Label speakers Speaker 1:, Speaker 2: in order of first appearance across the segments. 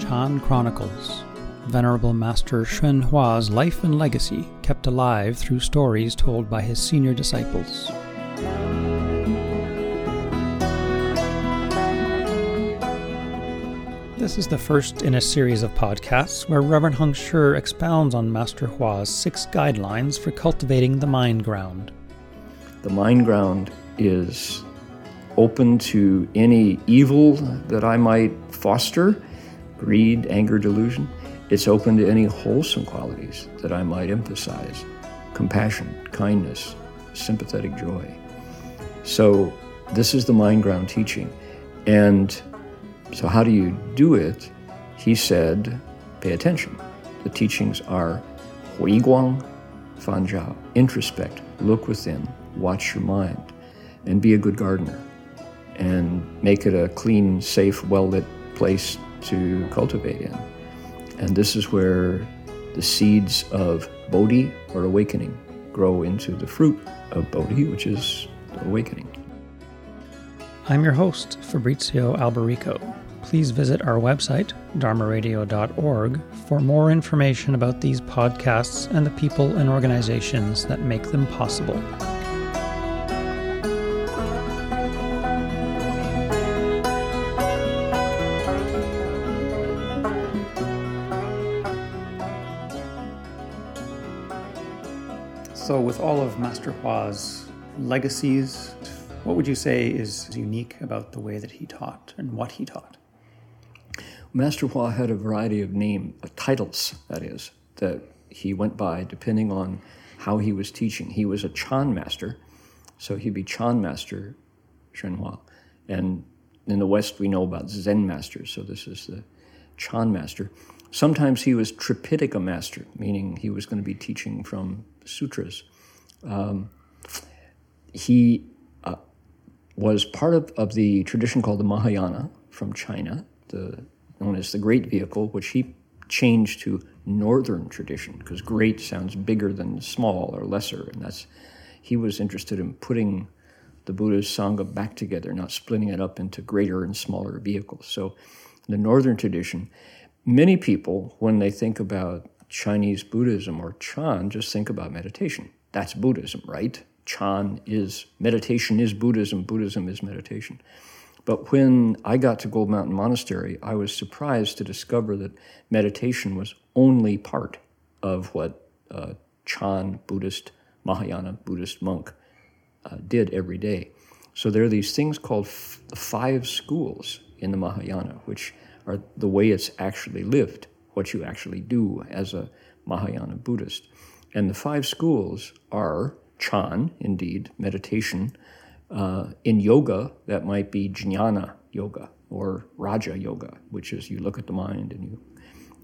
Speaker 1: Chan Chronicles. Venerable Master Hsuan Hua's life and legacy kept alive through stories told by his senior disciples. This is the first in a series of podcasts where Reverend Heng Sure expounds on Master Hua's six guidelines for cultivating the mind ground.
Speaker 2: The mind ground is open to any evil that I might foster greed, anger, delusion. It's open to any wholesome qualities that I might emphasize compassion, kindness, sympathetic joy. So, this is the mind ground teaching. And so, how do you do it? He said, pay attention. The teachings are Hui Guang, Fan Zhao, introspect, look within, watch your mind, and be a good gardener. And make it a clean, safe, well lit place to cultivate in. And this is where the seeds of Bodhi or awakening grow into the fruit of Bodhi, which is awakening.
Speaker 1: I'm your host, Fabrizio Alberico. Please visit our website, dharmaradio.org, for more information about these podcasts and the people and organizations that make them possible. So, with all of Master Hua's legacies, what would you say is unique about the way that he taught and what he taught?
Speaker 2: Master Hua had a variety of name uh, titles, that is, that he went by depending on how he was teaching. He was a Chan master, so he'd be Chan master Hsuan Hua. And in the West, we know about Zen masters, so this is the Chan master. Sometimes he was Tripitaka master, meaning he was going to be teaching from sutras. Um, he was part of, of the tradition called the Mahayana from China, the, known as the Great Vehicle, which he changed to Northern tradition because great sounds bigger than small or lesser, and that's he was interested in putting the Buddha's sangha back together, not splitting it up into greater and smaller vehicles. So, the Northern tradition, many people when they think about Chinese Buddhism or Chan just think about meditation. That's Buddhism, right? Chan is meditation is Buddhism, Buddhism is meditation. But when I got to Gold Mountain Monastery, I was surprised to discover that meditation was only part of what uh, Chan Buddhist, Mahayana Buddhist monk uh, did every day. So there are these things called f- five schools in the Mahayana, which are the way it's actually lived, what you actually do as a Mahayana Buddhist. And the five schools are Chan, indeed, meditation. Uh, in yoga, that might be jnana yoga or raja yoga, which is you look at the mind and you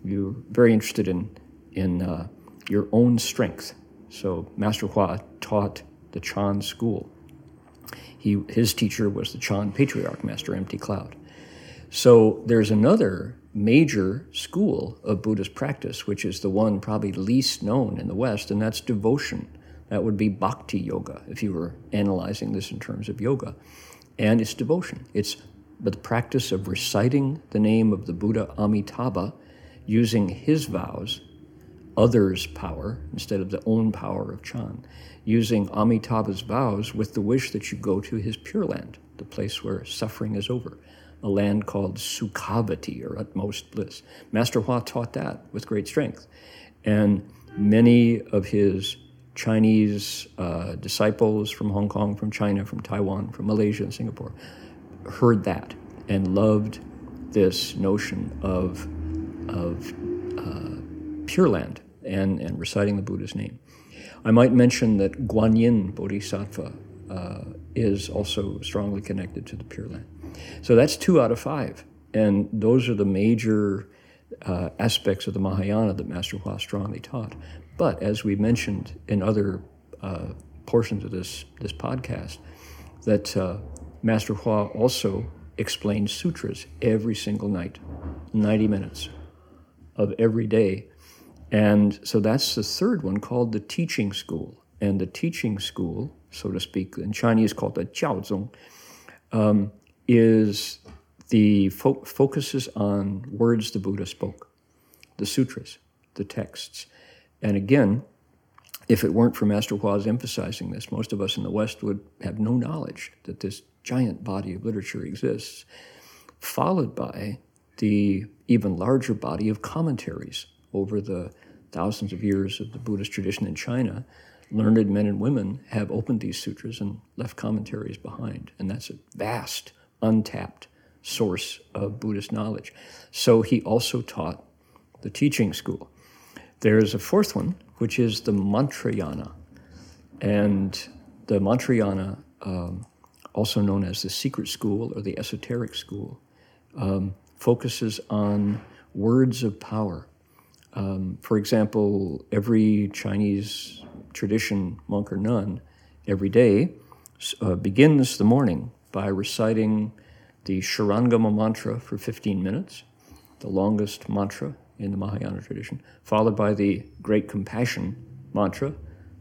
Speaker 2: you're very interested in in uh, your own strength. So Master Hua taught the Chan school. He his teacher was the Chan patriarch, Master Empty Cloud. So there's another major school of Buddhist practice, which is the one probably least known in the West, and that's devotion. That would be bhakti yoga, if you were analyzing this in terms of yoga. And it's devotion. It's the practice of reciting the name of the Buddha Amitabha using his vows, others' power, instead of the own power of Chan, using Amitabha's vows with the wish that you go to his Pure Land, the place where suffering is over, a land called Sukhavati, or utmost bliss. Master Hua taught that with great strength. And many of his Chinese uh, disciples from Hong Kong, from China, from Taiwan, from Malaysia, and Singapore heard that and loved this notion of, of uh, Pure Land and, and reciting the Buddha's name. I might mention that Guanyin Bodhisattva uh, is also strongly connected to the Pure Land. So that's two out of five. And those are the major uh, aspects of the Mahayana that Master Hua strongly taught. But as we mentioned in other uh, portions of this, this podcast, that uh, Master Hua also explained sutras every single night, 90 minutes of every day. And so that's the third one called the teaching school. And the teaching school, so to speak, in Chinese called the Jiaozong, um, is the fo- focuses on words the Buddha spoke, the sutras, the texts. And again, if it weren't for Master Hua's emphasizing this, most of us in the West would have no knowledge that this giant body of literature exists, followed by the even larger body of commentaries over the thousands of years of the Buddhist tradition in China. Learned men and women have opened these sutras and left commentaries behind, and that's a vast, untapped source of Buddhist knowledge. So he also taught the teaching school. There's a fourth one, which is the Mantrayana. And the Mantrayana, um, also known as the secret school or the esoteric school, um, focuses on words of power. Um, for example, every Chinese tradition, monk or nun, every day uh, begins the morning by reciting the Shurangama mantra for 15 minutes, the longest mantra in the Mahayana tradition, followed by the Great Compassion mantra,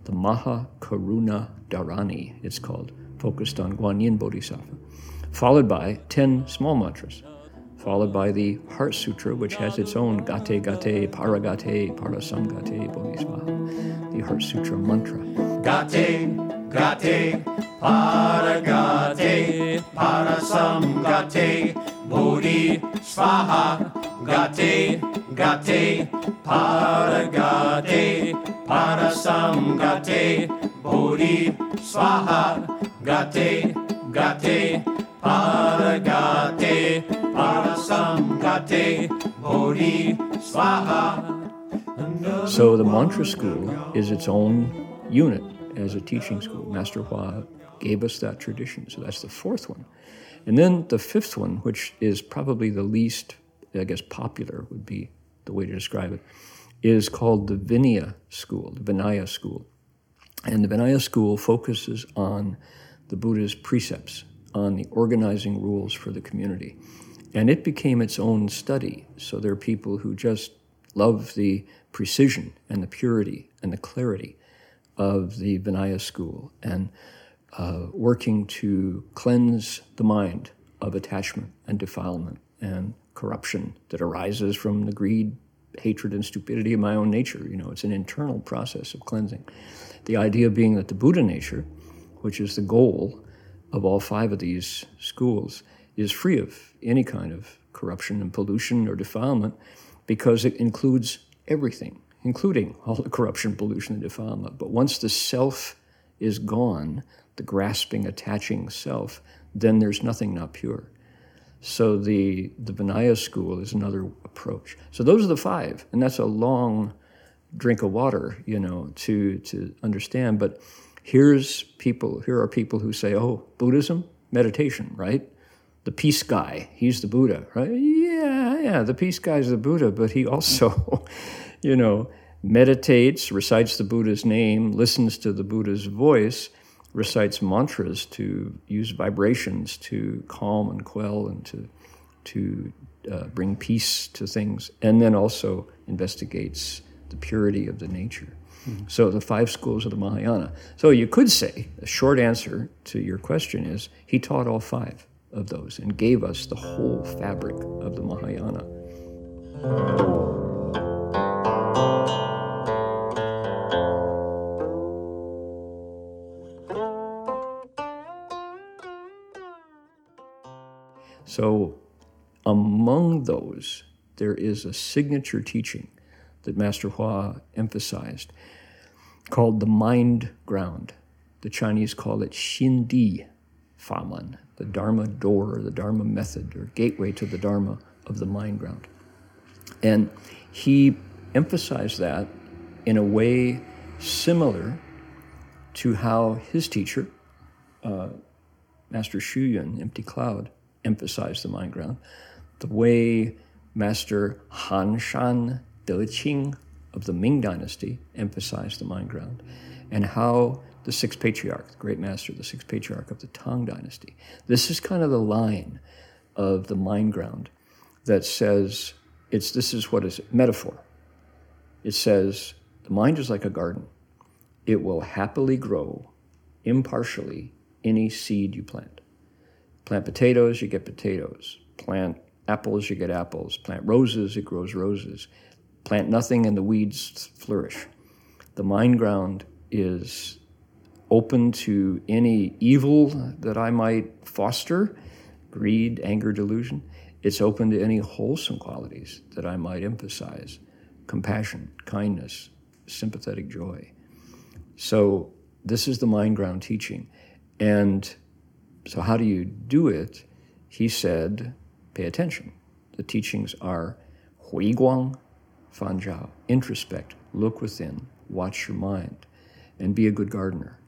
Speaker 2: the Maha Karuna Dharani, it's called, focused on Guanyin Bodhisattva, followed by 10 small mantras, followed by the Heart Sutra, which has its own Gate Gate, Paragate, Parasamgate Bodhi Svaha, the Heart Sutra mantra.
Speaker 3: Gate, Gate, Paragate, Parasamgate, Bodhi Svaha, Gate, Gate, Paragate, Parasamgate, Bodhi Svaha, Gate, Gate, Paragate, Parasamgate, Bodhi Svaha.
Speaker 2: So the mantra school is its own unit as a teaching school. Master Hua gave us that tradition. So that's the fourth one. And then the fifth one, which is probably the least, I guess, popular would be the way to describe it, is called the Vinaya school, the Vinaya school. And the Vinaya school focuses on the Buddha's precepts, on the organizing rules for the community. And it became its own study. So there are people who just love the precision and the purity and the clarity of the Vinaya school and uh, working to cleanse the mind of attachment and defilement and corruption that arises from the greed, hatred, and stupidity of my own nature. You know, it's an internal process of cleansing. The idea being that the Buddha nature, which is the goal of all five of these schools, is free of any kind of corruption and pollution or defilement because it includes everything, including all the corruption, pollution, and defilement. But once the self is gone, the grasping, attaching self, then there's nothing not pure. So the the Vinaya school is another approach. So those are the five, and that's a long drink of water, you know, to to understand. But here's people. Here are people who say, "Oh, Buddhism, meditation, right? The peace guy, he's the Buddha, right? Yeah, yeah, the peace guy's the Buddha, but he also, you know." meditates, recites the Buddha's name, listens to the Buddha's voice, recites mantras to use vibrations to calm and quell and to to uh, bring peace to things, and then also investigates the purity of the nature. Mm-hmm. So the five schools of the Mahayana. So you could say the short answer to your question is he taught all five of those and gave us the whole fabric of the Mahayana. So, among those, there is a signature teaching that Master Hua emphasized called the mind ground. The Chinese call it Xin Di Famen, the Dharma door, or the Dharma method, or gateway to the Dharma of the mind ground. And he emphasized that in a way similar to how his teacher, uh, Master Xu Yun, Empty Cloud, emphasize the mind ground. The way Master Han Shan Deqing of the Ming Dynasty emphasized the mind ground, and how the sixth patriarch, the great master, the sixth patriarch of the Tang Dynasty. This is kind of the line of the mind ground that says it's this is what is metaphor. It says the mind is like a garden. It will happily grow impartially any seed you plant. Plant potatoes, you get potatoes. Plant apples, you get apples. Plant roses, it grows roses. Plant nothing and the weeds flourish. The mind ground is open to any evil that I might foster greed, anger, delusion. It's open to any wholesome qualities that I might emphasize compassion, kindness, sympathetic joy. So, this is the mind ground teaching. And so, how do you do it? He said, pay attention. The teachings are Hui Guang, Fan Zhao, introspect, look within, watch your mind, and be a good gardener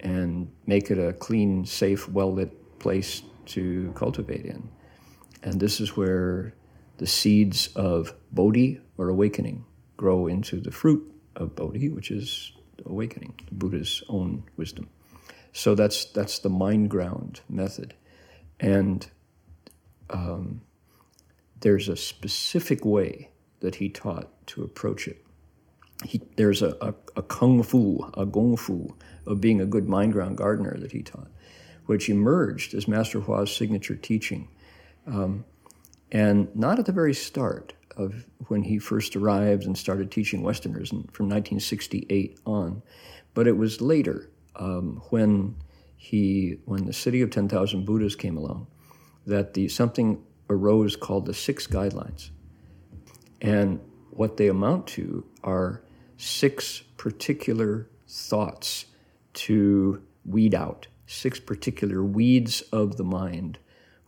Speaker 2: and make it a clean, safe, well lit place to cultivate in. And this is where the seeds of Bodhi or awakening grow into the fruit of Bodhi, which is awakening, Buddha's own wisdom. So that's that's the mind ground method, and um, there's a specific way that he taught to approach it. He, there's a, a, a kung fu, a gong fu of being a good mind ground gardener that he taught, which emerged as Master Hua's signature teaching. Um, and not at the very start of when he first arrived and started teaching Westerners from 1968 on, but it was later um, when he, when the city of 10,000 Buddhas came along, that the something arose called the Six Guidelines, and what they amount to are six particular thoughts to weed out, six particular weeds of the mind,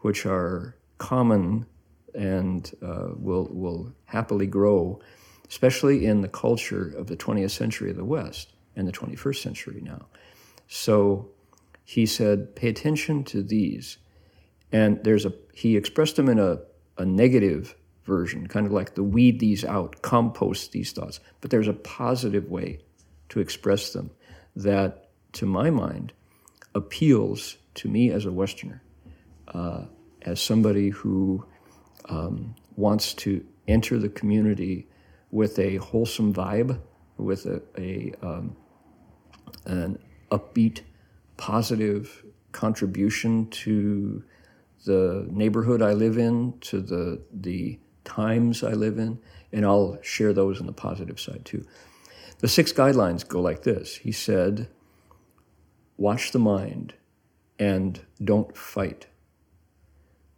Speaker 2: which are common and uh, will, will happily grow, especially in the culture of the 20th century of the West and the 21st century now. So he said, pay attention to these. And there's a, he expressed them in a, a negative version, kind of like the weed these out, compost these thoughts. But there's a positive way to express them that, to my mind, appeals to me as a Westerner, uh, as somebody who um, wants to enter the community with a wholesome vibe, with a, a um, an upbeat, positive contribution to the neighborhood I live in, to the the times I live in, and I'll share those on the positive side too. The six guidelines go like this. He said, "Watch the mind, and don't fight."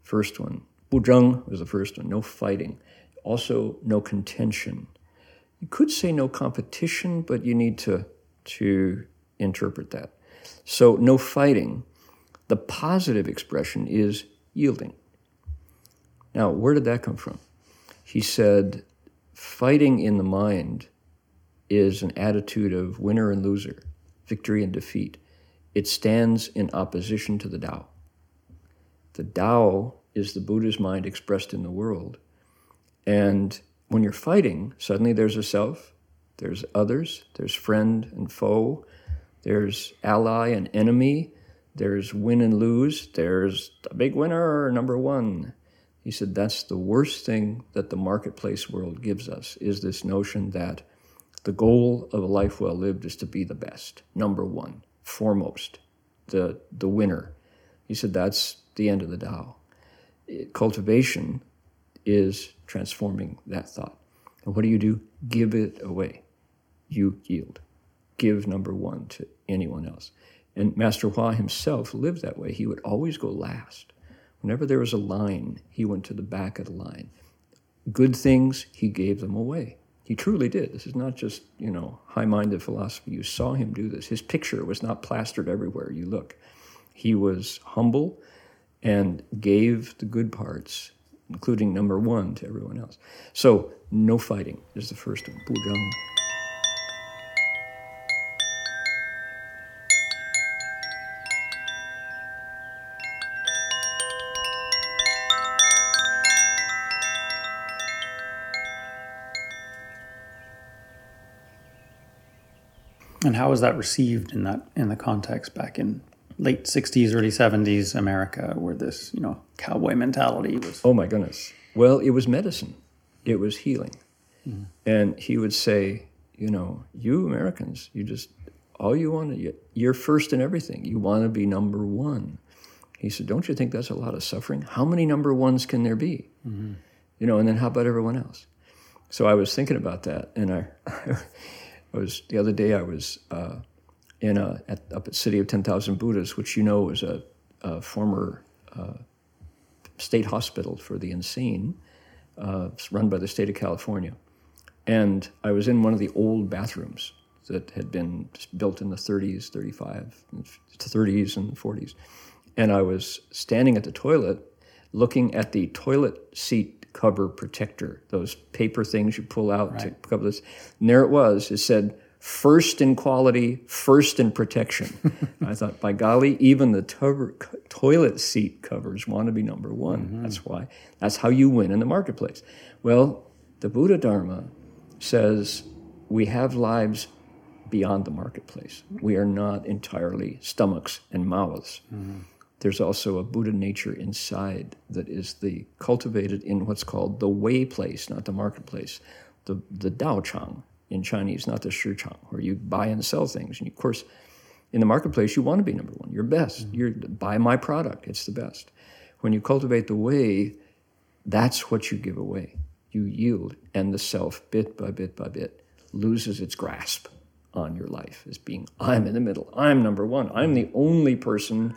Speaker 2: First one, Buzheng was the first one, no fighting. Also, no contention. You could say no competition, but you need to, to interpret that. So, no fighting. The positive expression is yielding. Now, where did that come from? He said, fighting in the mind is an attitude of winner and loser, victory and defeat. It stands in opposition to the Tao. The Tao is the Buddha's mind expressed in the world. And when you're fighting, suddenly there's a self, there's others, there's friend and foe, there's ally and enemy, there's win and lose, there's the big winner, number one. He said that's the worst thing that the marketplace world gives us is this notion that the goal of a life well lived is to be the best, number one, foremost, the, the winner. He said that's the end of the Tao cultivation is transforming that thought. And what do you do? Give it away. You yield. Give number one to anyone else. And Master Hua himself lived that way. He would always go last. Whenever there was a line, he went to the back of the line. Good things, he gave them away. He truly did. This is not just, you know, high minded philosophy. You saw him do this. His picture was not plastered everywhere you look. He was humble and gave the good parts, including number one, to everyone else. So, no fighting is the first one.
Speaker 1: And how was that received in that in the context back in late 60s, early 70s America where this, you know, cowboy mentality was.
Speaker 2: Oh my goodness. Well, it was medicine. it was healing. Mm. And he would say, you know, you Americans, you just, all you want to, you're first in everything. You want to be number one. He said, don't you think that's a lot of suffering? How many number ones can there be? Mm-hmm. You know, and then how about everyone else? So I was thinking about that, and I, I was the other day I was uh, in a at, up at City of Ten Thousand Buddhas, which you know is a, a former uh, state hospital for the insane, uh, run by the state of California. And I was in one of the old bathrooms that had been built in the 30s, 35, 30s, and 40s. And I was standing at the toilet looking at the toilet seat cover protector, those paper things you pull out to cover this. And there it was. It said, first in quality, first in protection. I thought, by golly, even the to- toilet seat covers want to be number one. Mm-hmm. That's why. That's how you win in the marketplace. Well, the Buddha Dharma says we have lives beyond the marketplace. We are not entirely stomachs and mouths. Mm-hmm. There's also a Buddha nature inside that is the cultivated in what's called the way place, not the marketplace, the the Dao Chang in Chinese, not the Shi Chang, where you buy and sell things. And of course, in the marketplace, you want to be number one. You're best. Mm-hmm. You're buy my product. It's the best. When you cultivate the way, that's what you give away. You yield, and the self, bit by bit by bit, loses its grasp on your life as being, I'm in the middle. I'm number one. I'm mm-hmm. the only person,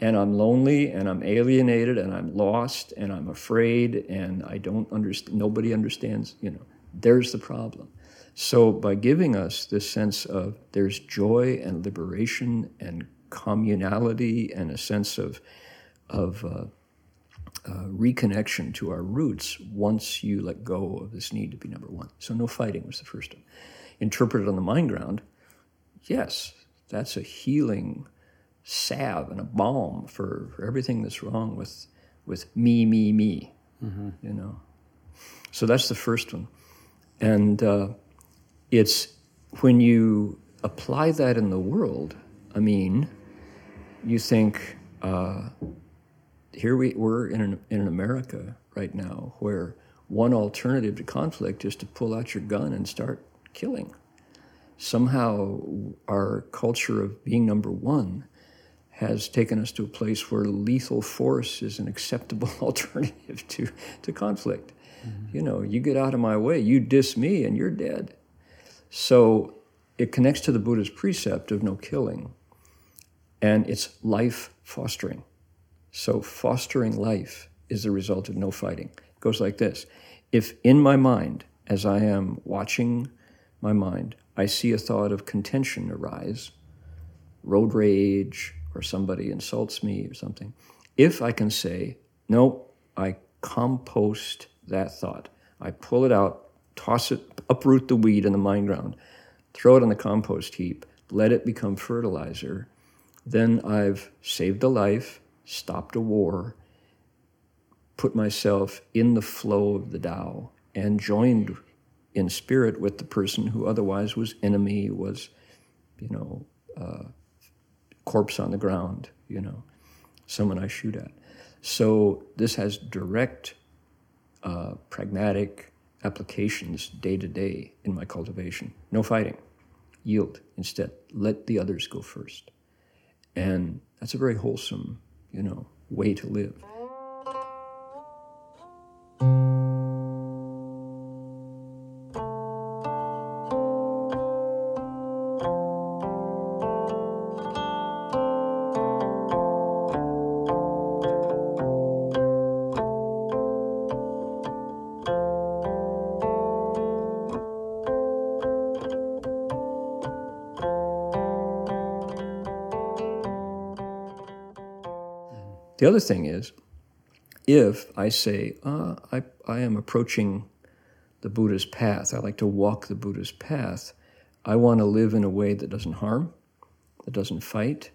Speaker 2: and I'm lonely, and I'm alienated, and I'm lost, and I'm afraid, and I don't understand. Nobody understands. You know, there's the problem. So, by giving us this sense of there's joy and liberation and communality and a sense of, of uh, uh, reconnection to our roots once you let go of this need to be number one. So, no fighting was the first one. Interpreted on the mind ground, yes, that's a healing salve and a balm for, for everything that's wrong with, with me, me, me, you know. So, that's the first one. And uh, it's when you apply that in the world, I mean, you think, uh, here we, we're in, an, in America right now where one alternative to conflict is to pull out your gun and start killing. Somehow, our culture of being number one has taken us to a place where lethal force is an acceptable alternative to, to conflict. Mm-hmm. You know, you get out of my way, you diss me, and you're dead. So it connects to the Buddha's precept of no killing, and it's life fostering. So fostering life is the result of no fighting. It goes like this If in my mind, as I am watching my mind, I see a thought of contention arise, road rage, or somebody insults me or something, if I can say, no, I compost that thought, I pull it out, toss it, uproot the weed in the mind ground, throw it on the compost heap, let it become fertilizer, then I've saved a life, stopped a war, put myself in the flow of the Tao, and joined in spirit with the person who otherwise was enemy, was, you know, uh, corpse on the ground, you know, someone I shoot at. So this has direct, uh, pragmatic applications day to day in my cultivation. No fighting, yield instead. Let the others go first, and that's a very wholesome, you know, way to live. The other thing is, if I say, uh, I, I am approaching the Buddha's path, I like to walk the Buddha's path, I want to live in a way that doesn't harm, that doesn't fight,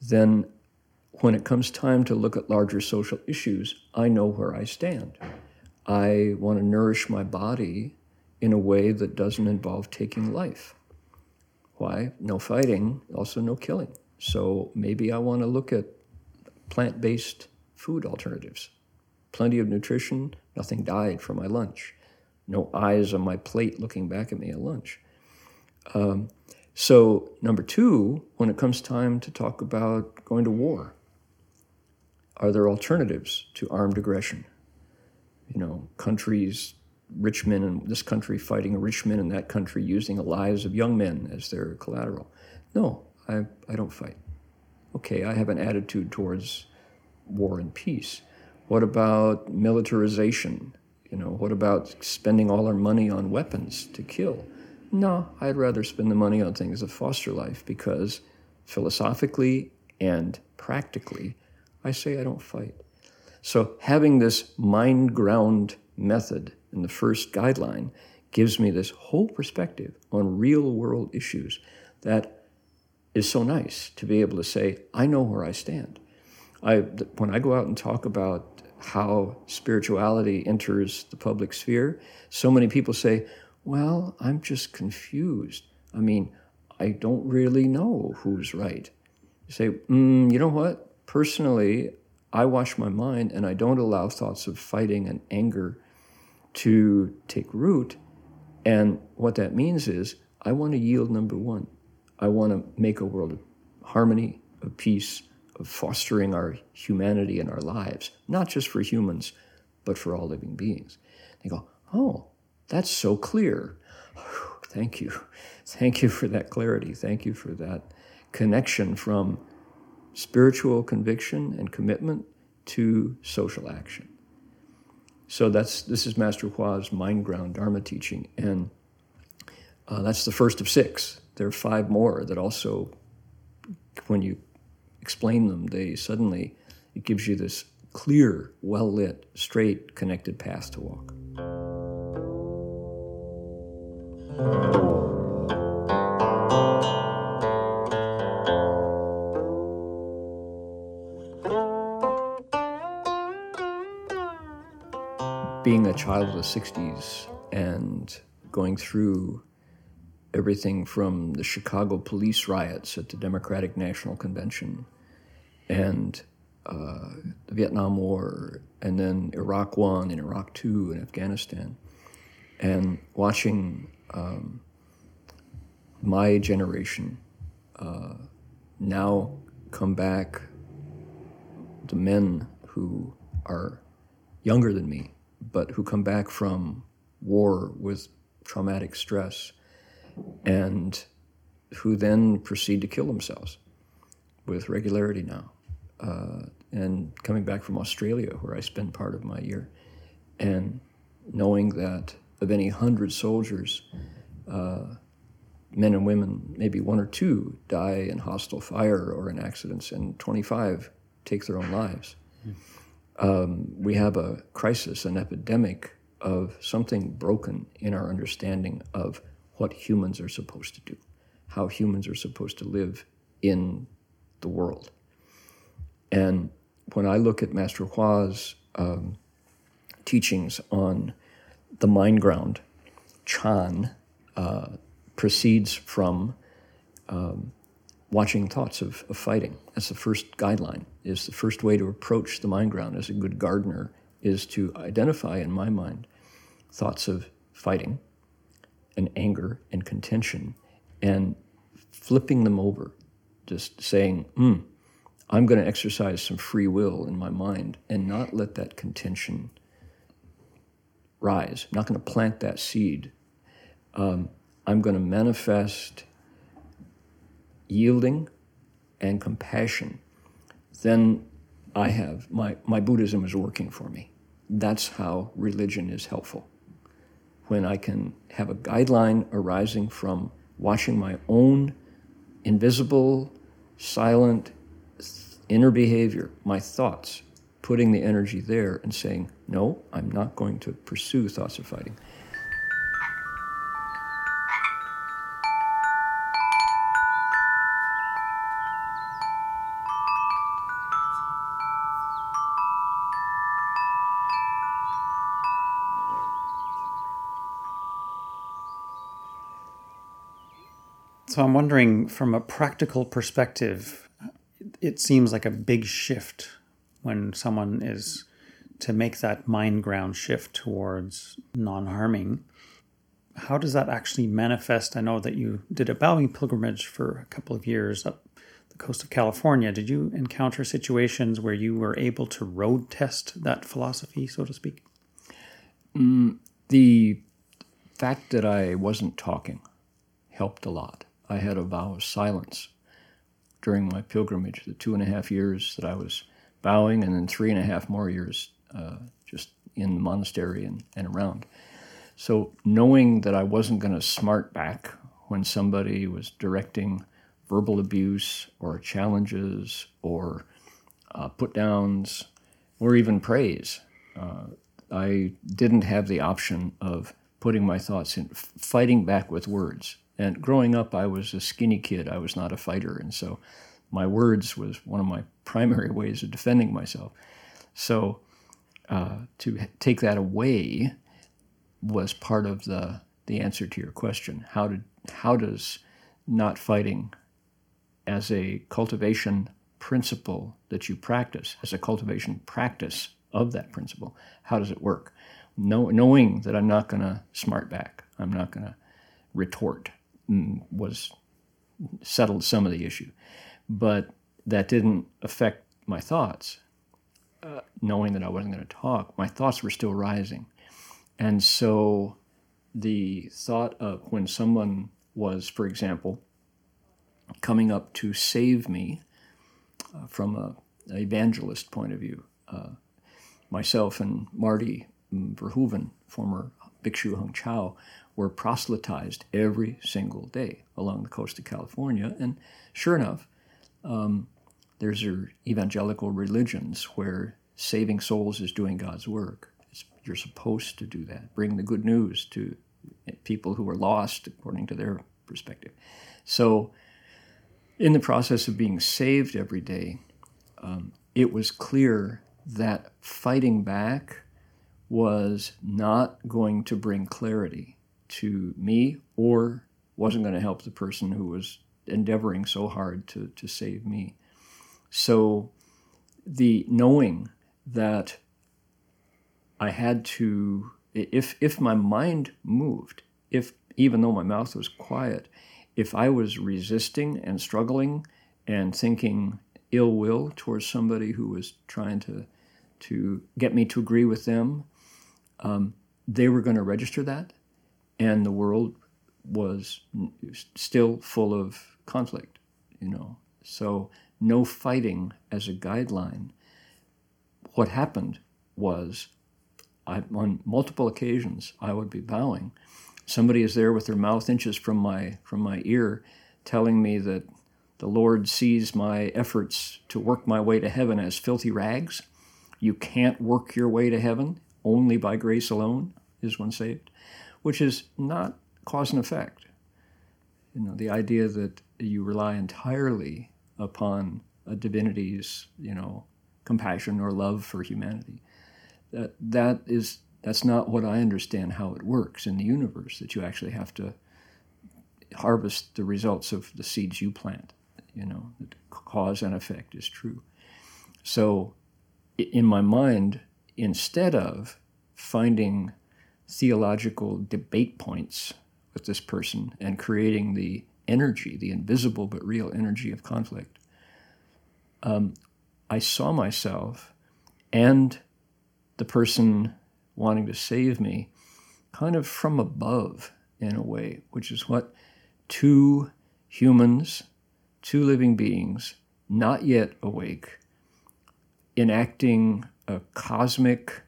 Speaker 2: then when it comes time to look at larger social issues, I know where I stand. I want to nourish my body in a way that doesn't involve taking life. Why? No fighting, also no killing. So maybe I want to look at plant based food alternatives. plenty of nutrition, nothing died for my lunch, no eyes on my plate looking back at me at lunch. Um, so, number two, when it comes time to talk about going to war, are there alternatives to armed aggression? You know, countries, rich men in this country fighting rich men in that country using the lives of young men as their collateral. No, I, I don't fight. Okay, I have an attitude towards war and peace. What about militarization? You know, what about spending all our money on weapons to kill? No, I'd rather spend the money on things that foster life because philosophically and practically, I say I don't fight. So having this mind ground method in the first guideline gives me this whole perspective on real world issues that is so nice to be able to say, I know where I stand. I, when I go out and talk about how spirituality enters the public sphere, so many people say, Well, I'm just confused. I mean, I don't really know who's right. You say, mm, You know what? Personally, I wash my mind and I don't allow thoughts of fighting and anger to take root. And what that means is, I want to yield number one. I want to make a world of harmony, of peace, of fostering our humanity and our lives, not just for humans, but for all living beings. They go, oh, that's so clear. Thank you. Thank you for that clarity. Thank you for that connection from spiritual conviction and commitment to social action. So that's this is Master Hua's mind ground Dharma teaching, and uh, that's the first of six. There are five more that also, when you explain them, they suddenly it gives you this clear, well lit, straight, connected path to walk. Being a child of the 60s and going through everything from the Chicago police riots at the Democratic National Convention and uh, the Vietnam War, and then Iraq One and Iraq Two and Afghanistan, and watching um, my generation uh, now come back, the men who are younger than me, but who come back from war with traumatic stress and who then proceed to kill themselves with regularity now. Uh, and coming back from Australia, where I spend part of my year, and knowing that of any hundred soldiers, uh, men and women, maybe one or two die in hostile fire or in accidents, and 25 take their own lives. Um, we have a crisis, an epidemic of something broken in our understanding of what humans are supposed to do, how humans are supposed to live in the world. And when I look at Master Hua's um, teachings on the mind ground, Chan uh, proceeds from um, watching thoughts of, of fighting. That's the first guideline, is the first way to approach the mind ground as a good gardener is to identify in my mind thoughts of fighting and anger and contention and flipping them over, just saying, hmm, I'm going to exercise some free will in my mind and not let that contention rise. I'm not going to plant that seed. Um, I'm going to manifest yielding and compassion. Then I have my, my Buddhism is working for me. That's how religion is helpful when I can have a guideline arising from watching my own invisible, silent inner behavior, my thoughts, putting the energy there and saying, no, I'm not going to pursue thoughts of fighting.
Speaker 1: So I'm wondering, from a practical perspective, it seems like a big shift when someone is to make that mind ground shift towards non harming. How does that actually manifest? I know that you did a bowing pilgrimage for a couple of years up the coast of California. Did you encounter situations where you were able to road test that philosophy, so to speak?
Speaker 2: Mm, the fact that I wasn't talking helped a lot. I had a vow of silence during my pilgrimage, the two and a half years that I was bowing, and then three and a half more years uh, just in the monastery and, and around. So, knowing that I wasn't going to smart back when somebody was directing verbal abuse or challenges or uh, put downs or even praise, uh, I didn't have the option of putting my thoughts in, fighting back with words. And growing up, I was a skinny kid. I was not a fighter. And so my words was one of my primary ways of defending myself. So uh, to take that away was part of the, the answer to your question. How, did, how does not fighting as a cultivation principle that you practice, as a cultivation practice of that principle, how does it work? Know, knowing that I'm not going to smart back, I'm not going to retort, was settled some of the issue. But that didn't affect my thoughts. Uh, knowing that I wasn't going to talk, my thoughts were still rising. And so the thought of when someone was, for example, coming up to save me uh, from a, an evangelist point of view, uh, myself and Marty Verhoeven, former Bhikshu Heng Chau, were proselytized every single day along the coast of California. And sure enough, um, there's your evangelical religions where saving souls is doing God's work. It's, you're supposed to do that, bring the good news to people who are lost according to their perspective. So, in the process of being saved every day, um, it was clear that fighting back was not going to bring clarity to me or wasn't going to help the person who was endeavoring so hard to, to save me. So the knowing that I had to, if, if my mind moved, if even though my mouth was quiet, if I was resisting and struggling and thinking ill will towards somebody who was trying to, to get me to agree with them, um, they were going to register that, and the world was still full of conflict, you know. So no fighting as a guideline. What happened was, I, on multiple occasions, I would be bowing. Somebody is there with their mouth inches from my from my ear, telling me that the Lord sees my efforts to work my way to heaven as filthy rags. You can't work your way to heaven only by grace alone is one saved, which is not cause and effect. You know, the idea that you rely entirely upon a divinity's, you know, compassion or love for humanity. That that is that's not what I understand how it works in the universe. That you actually have to harvest the results of the seeds you plant. You know, cause and effect is true. So, in my mind, instead of finding theological debate points with this person and creating the energy, the invisible but real energy of conflict, um, I saw myself and the person wanting to save me kind of from above in a way, which is what two humans, two living beings, not yet awake, enacting a cosmic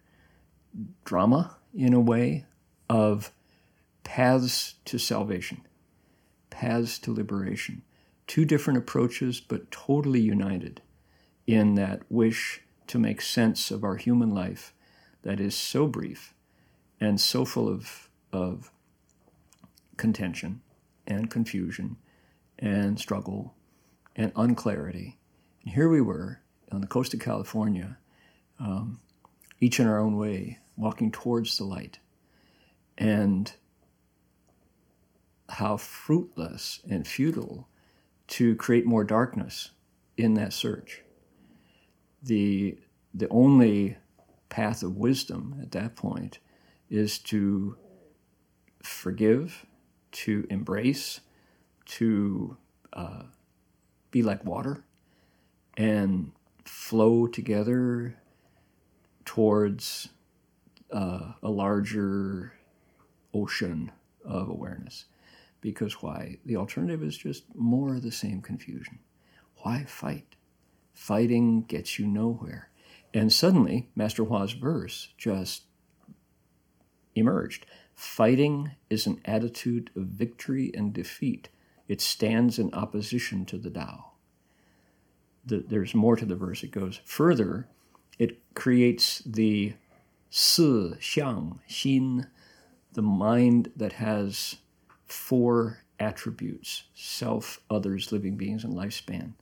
Speaker 2: drama in a way of paths to salvation, paths to liberation. Two different approaches, but totally united in that wish to make sense of our human life that is so brief and so full of, of contention and confusion and struggle and unclarity. And here we were on the coast of California, um, each in our own way, walking towards the light. And how fruitless and futile to create more darkness in that search. The, the only path of wisdom at that point is to forgive, to embrace, to uh, be like water and flow together towards uh, a larger ocean of awareness. Because why? The alternative is just more of the same confusion. Why fight? Fighting gets you nowhere. And suddenly, Master Hua's verse just emerged. Fighting is an attitude of victory and defeat. It stands in opposition to the Tao. The, there's more to the verse. It goes further. It creates the Si, Xiang, Xin, the mind that has four attributes self, others, living beings, and lifespan.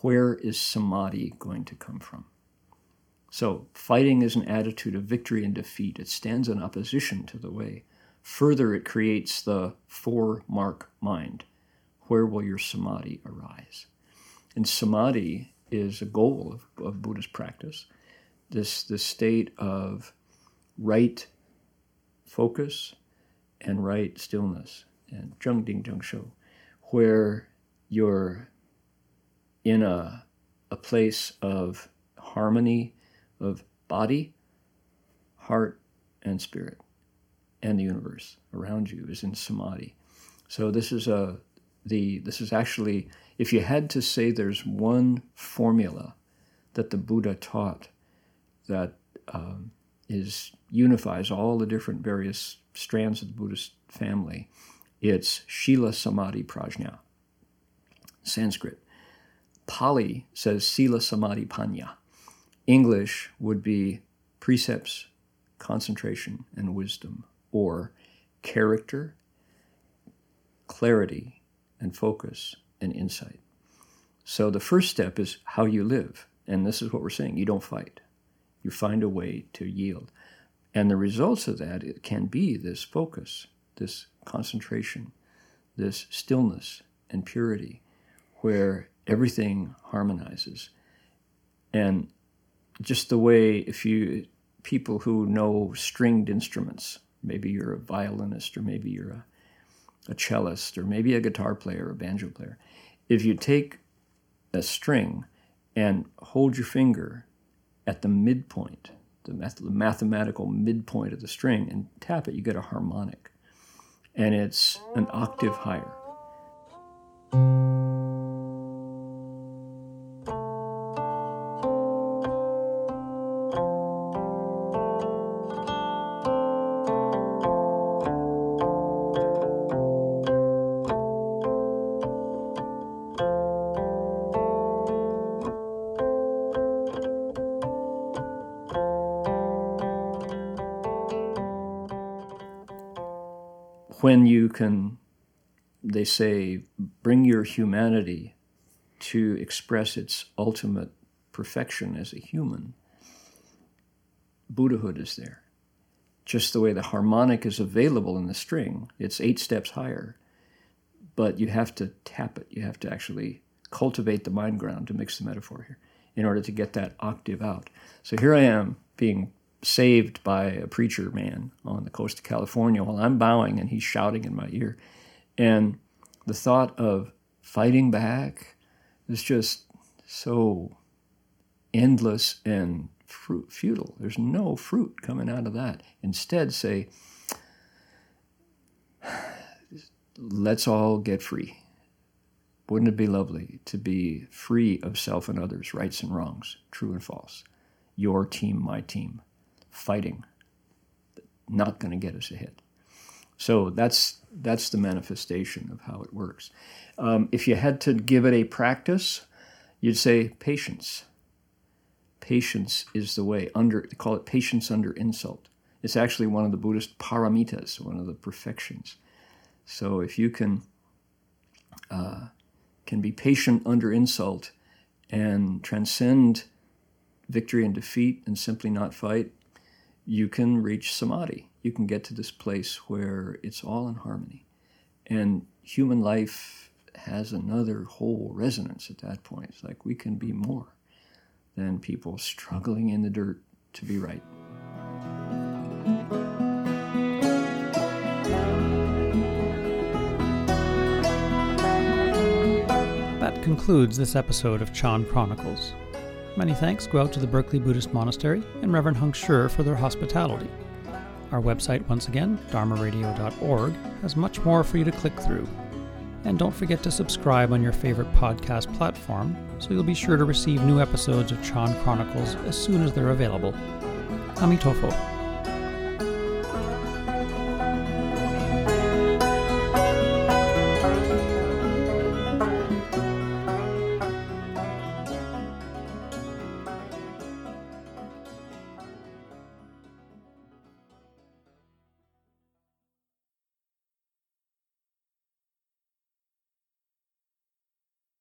Speaker 2: Where is samadhi going to come from? So, fighting is an attitude of victory and defeat. It stands in opposition to the way. Further, it creates the four mark mind. Where will your samadhi arise? And samadhi is a goal of, of Buddhist practice. This, this state of right focus and right stillness and zheng ding zheng shou, where you're in a, a place of harmony of body, heart, and spirit, and the universe around you is in samadhi. So this is a the this is actually if you had to say there's one formula that the Buddha taught that um, is unifies all the different various strands of the Buddhist family, it's Shila Samadhi Prajna, Sanskrit. Pali says Sila Samadhi Panya. English would be precepts, concentration, and wisdom, or character, clarity, and focus, and insight. So the first step is how you live. And this is what we're saying you don't fight, you find a way to yield. And the results of that it can be this focus, this concentration, this stillness and purity, where everything harmonizes. And just the way if you people who know stringed instruments, maybe you're a violinist or maybe you're a, a cellist or maybe a guitar player or a banjo player, if you take a string and hold your finger at the midpoint, the, math- the mathematical midpoint of the string, and tap it, you get a harmonic. And it's an octave higher. You can, they say, bring your humanity to express its ultimate perfection as a human, Buddhahood is there. Just the way the harmonic is available in the string, it's eight steps higher, but you have to tap it. You have to actually cultivate the mind ground to mix the metaphor here in order to get that octave out. So here I am being saved by a preacher man on the coast of California while I'm bowing and he's shouting in my ear. And the thought of fighting back is just so endless and fruit, futile. There's no fruit coming out of that. Instead, say, let's all get free. Wouldn't it be lovely to be free of self and others, rights and wrongs, true and false? Your team, my team fighting, not going to get us ahead. So that's that's the manifestation of how it works. Um, if you had to give it a practice, you'd say patience. Patience is the way. Under call it patience under insult. It's actually one of the Buddhist paramitas, one of the perfections. So if you can uh, can be patient under insult and transcend victory and defeat and simply not fight, you can reach samadhi. You can get to this place where it's all in harmony. And human life has another whole resonance at that point. It's like we can be more than people struggling in the dirt to be right.
Speaker 1: That concludes this episode of Chan Chronicles. Many thanks go out to the Berkeley Buddhist Monastery and Reverend Heng Sure for their hospitality. Our website, once again, dharmaradio.org, has much more for you to click through. And don't forget to subscribe on your favorite podcast platform so you'll be sure to receive new episodes of Chan Chronicles as soon as they're available. Amitofo.